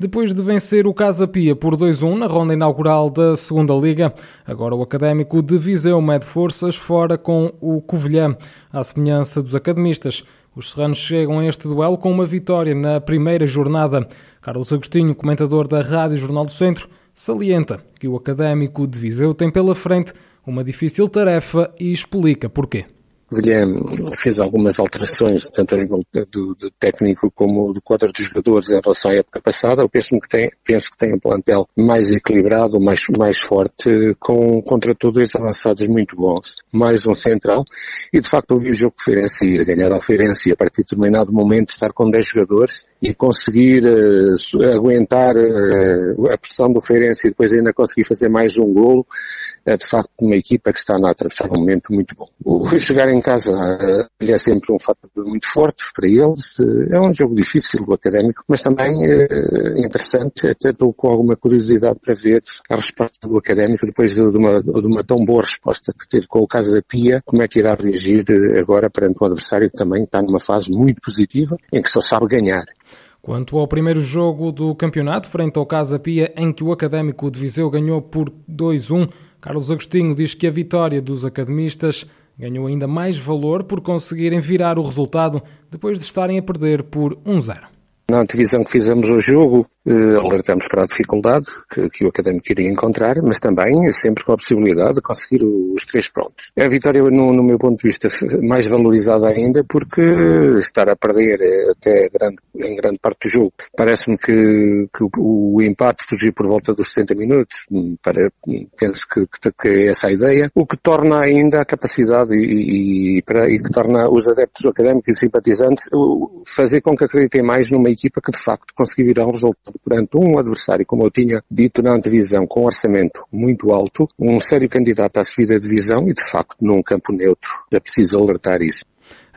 Depois de vencer o Casa Pia por 2-1 na ronda inaugural da Segunda Liga, agora o Académico de Viseu mede forças fora com o Covilhã, à semelhança dos academistas. Os serranos chegam a este duelo com uma vitória na primeira jornada. Carlos Agostinho, comentador da Rádio Jornal do Centro, salienta que o Académico de Viseu tem pela frente uma difícil tarefa e explica porquê. Guilherme fez algumas alterações, tanto a nível do, do, técnico como do quadro dos jogadores em relação à época passada. Eu penso que tem, penso que tem um plantel mais equilibrado, mais, mais forte, com contratores avançados muito bons, mais um central. E de facto eu vi o jogo de Feirense ganhar a Feirense a partir de determinado momento estar com 10 jogadores e conseguir uh, aguentar uh, a pressão do Feirense e depois ainda conseguir fazer mais um golo é de facto uma equipa que está a atravessar um momento muito bom. O chegar em casa é sempre um fator muito forte para eles. É um jogo difícil, o académico, mas também é interessante. Até estou com alguma curiosidade para ver a resposta do académico depois de uma, de uma tão boa resposta que teve com o caso da Pia, como é que irá reagir agora perante um adversário que também está numa fase muito positiva, em que só sabe ganhar. Quanto ao primeiro jogo do campeonato, frente ao Casa Pia, em que o Académico de Viseu ganhou por 2-1, Carlos Agostinho diz que a vitória dos academistas ganhou ainda mais valor por conseguirem virar o resultado depois de estarem a perder por 1-0. Na antevisão que fizemos o jogo, alertamos para a dificuldade que, que, o académico iria encontrar, mas também sempre com a possibilidade de conseguir os três pontos. É a vitória, no, no, meu ponto de vista, mais valorizada ainda, porque estar a perder até grande, em grande parte do jogo, parece-me que, que o, empate surgiu por volta dos 70 minutos, para, penso que, que, é essa a ideia, o que torna ainda a capacidade e, e, para, e que torna os adeptos do académico e simpatizantes fazer com que acreditem mais numa equipa que de facto conseguirá um resultado perante um adversário, como eu tinha dito na antevisão, com um orçamento muito alto, um sério candidato à subida de divisão e, de facto, num campo neutro. É preciso alertar isso.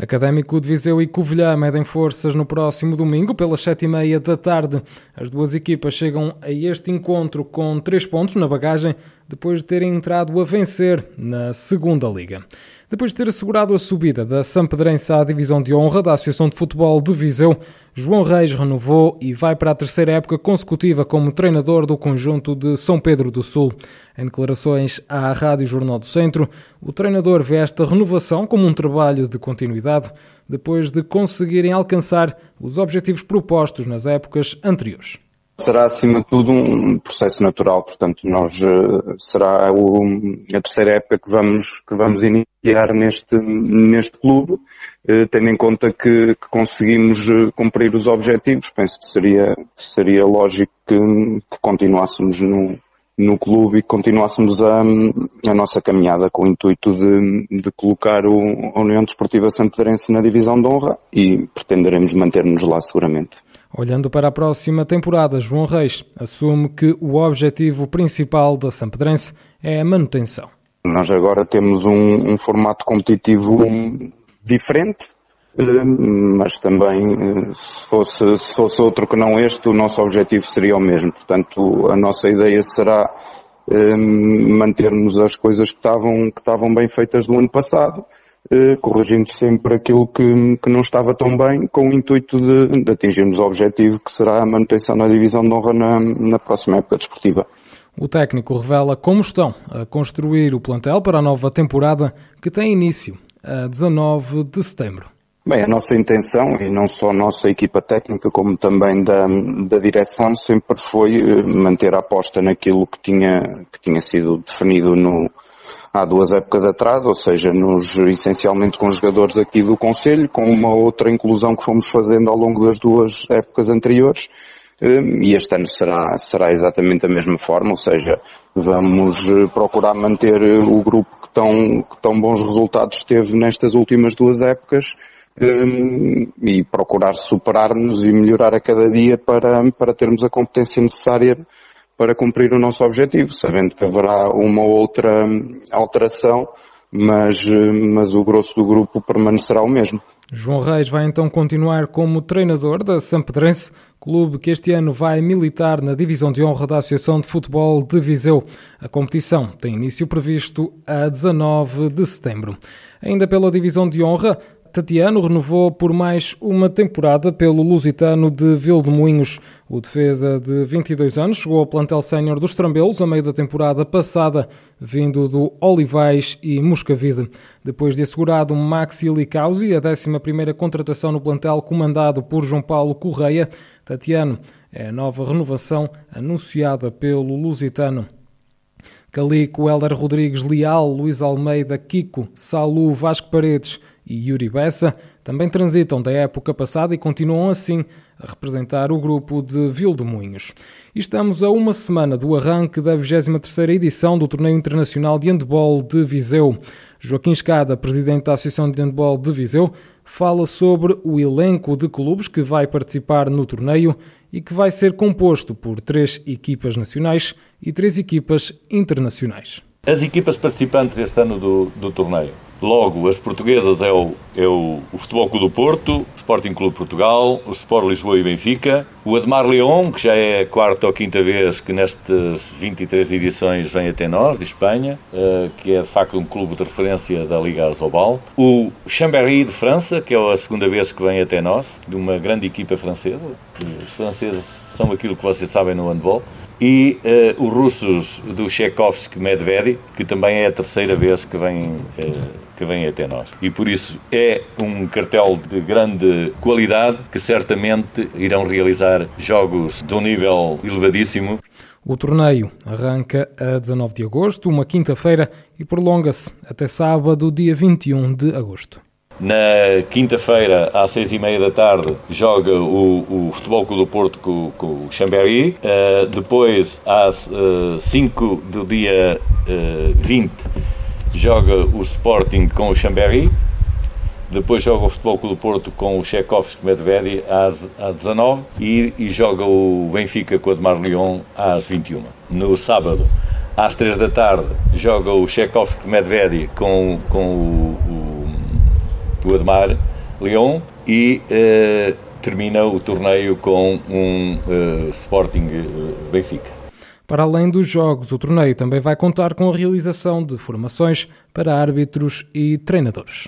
Académico de Viseu e Covilhã medem forças no próximo domingo, pelas sete e meia da tarde. As duas equipas chegam a este encontro com três pontos na bagagem, depois de terem entrado a vencer na segunda liga. Depois de ter assegurado a subida da Sampedrense à divisão de honra da Associação de Futebol de Viseu, João Reis renovou e vai para a terceira época consecutiva como treinador do conjunto de São Pedro do Sul. Em declarações à Rádio Jornal do Centro, o treinador vê esta renovação como um trabalho de continuidade depois de conseguirem alcançar os objetivos propostos nas épocas anteriores. Será acima de tudo um processo natural, portanto nós uh, será o, a terceira época que vamos, que vamos iniciar neste, neste clube, uh, tendo em conta que, que conseguimos uh, cumprir os objetivos, penso que seria, seria lógico que, que continuássemos no, no clube e continuássemos a, a nossa caminhada com o intuito de, de colocar o, a União Desportiva Santarense na divisão de honra e pretenderemos manter-nos lá seguramente. Olhando para a próxima temporada, João Reis assume que o objetivo principal da Sampedrense é a manutenção. Nós agora temos um, um formato competitivo diferente, mas também se fosse, se fosse outro que não este, o nosso objetivo seria o mesmo. Portanto, a nossa ideia será eh, mantermos as coisas que estavam, que estavam bem feitas do ano passado eh, corrigindo sempre aquilo que, que não estava tão bem, com o intuito de, de atingirmos o objetivo que será a manutenção da divisão de honra na, na próxima época desportiva. O técnico revela como estão a construir o plantel para a nova temporada que tem início a 19 de setembro. Bem, a nossa intenção, e não só a nossa equipa técnica, como também da, da direção, sempre foi eh, manter a aposta naquilo que tinha, que tinha sido definido no, há duas épocas atrás, ou seja, nos, essencialmente com jogadores aqui do Conselho, com uma outra inclusão que fomos fazendo ao longo das duas épocas anteriores, hum, e este ano será, será exatamente da mesma forma, ou seja, vamos eh, procurar manter eh, o grupo que tão, que tão bons resultados teve nestas últimas duas épocas, hum, e procurar superar-nos e melhorar a cada dia para, para termos a competência necessária para cumprir o nosso objetivo, sabendo que haverá uma ou outra alteração, mas, mas o grosso do grupo permanecerá o mesmo. João Reis vai então continuar como treinador da Sampedrense, clube que este ano vai militar na divisão de honra da Associação de Futebol de Viseu. A competição tem início previsto a 19 de setembro. Ainda pela divisão de honra, Tatiano renovou por mais uma temporada pelo Lusitano de Vildemoinhos. O defesa de 22 anos chegou ao plantel sénior dos Trambelos a meio da temporada passada, vindo do Olivais e Moscavide. Depois de assegurado Maxi Licausi, a 11ª contratação no plantel comandado por João Paulo Correia, Tatiano é a nova renovação anunciada pelo Lusitano. Calico, Helder Rodrigues, Leal, Luís Almeida, Kiko, Salu, Vasco Paredes e Yuri Bessa também transitam da época passada e continuam assim a representar o grupo de Vildemunhos. Estamos a uma semana do arranque da 23ª edição do Torneio Internacional de Handball de Viseu. Joaquim Escada, presidente da Associação de Handball de Viseu, fala sobre o elenco de clubes que vai participar no torneio e que vai ser composto por três equipas nacionais e três equipas internacionais. As equipas participantes este ano do, do torneio Logo, as portuguesas é o, é o, o Futebol Clube do Porto, o Sporting Clube Portugal, o Sport Lisboa e Benfica, o Admar León, que já é a quarta ou quinta vez que nestas 23 edições vem até nós, de Espanha, uh, que é de facto um clube de referência da Liga Arzobal. O Chambéry de França, que é a segunda vez que vem até nós, de uma grande equipa francesa. Os franceses são aquilo que vocês sabem no handball e uh, os russos do Tchaikovsky Medvedev, que também é a terceira vez que vem, uh, que vem até nós. E por isso é um cartel de grande qualidade que certamente irão realizar jogos de um nível elevadíssimo. O torneio arranca a 19 de agosto, uma quinta-feira, e prolonga-se até sábado, dia 21 de agosto. Na quinta-feira, às seis e meia da tarde, joga o, o Futebol Clube do Porto com, com o Chambéry. Uh, depois, às uh, cinco do dia uh, 20, joga o Sporting com o Chambéry. Depois joga o Futebol Clube do Porto com o Tchaikovsky Medvedev às, às 19 e, e joga o Benfica com o Admar Lyon às 21. No sábado, às 3 da tarde, joga o Tchaikovsky Medvedev com, com o, o do Admar Leão e uh, termina o torneio com um uh, Sporting uh, Benfica. Para além dos jogos, o torneio também vai contar com a realização de formações para árbitros e treinadores.